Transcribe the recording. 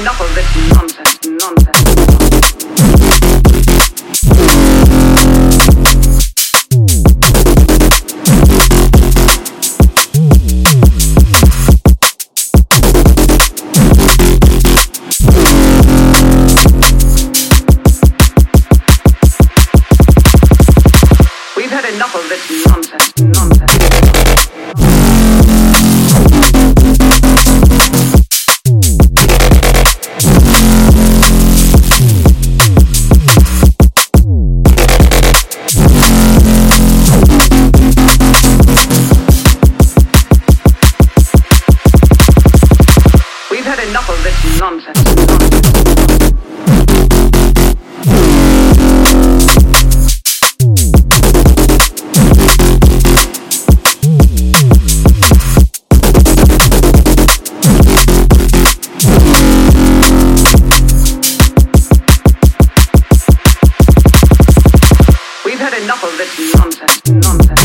enough of this nonsense, nonsense. enough of this nonsense. nonsense. enough of this nonsense. We've had enough of this nonsense, nonsense.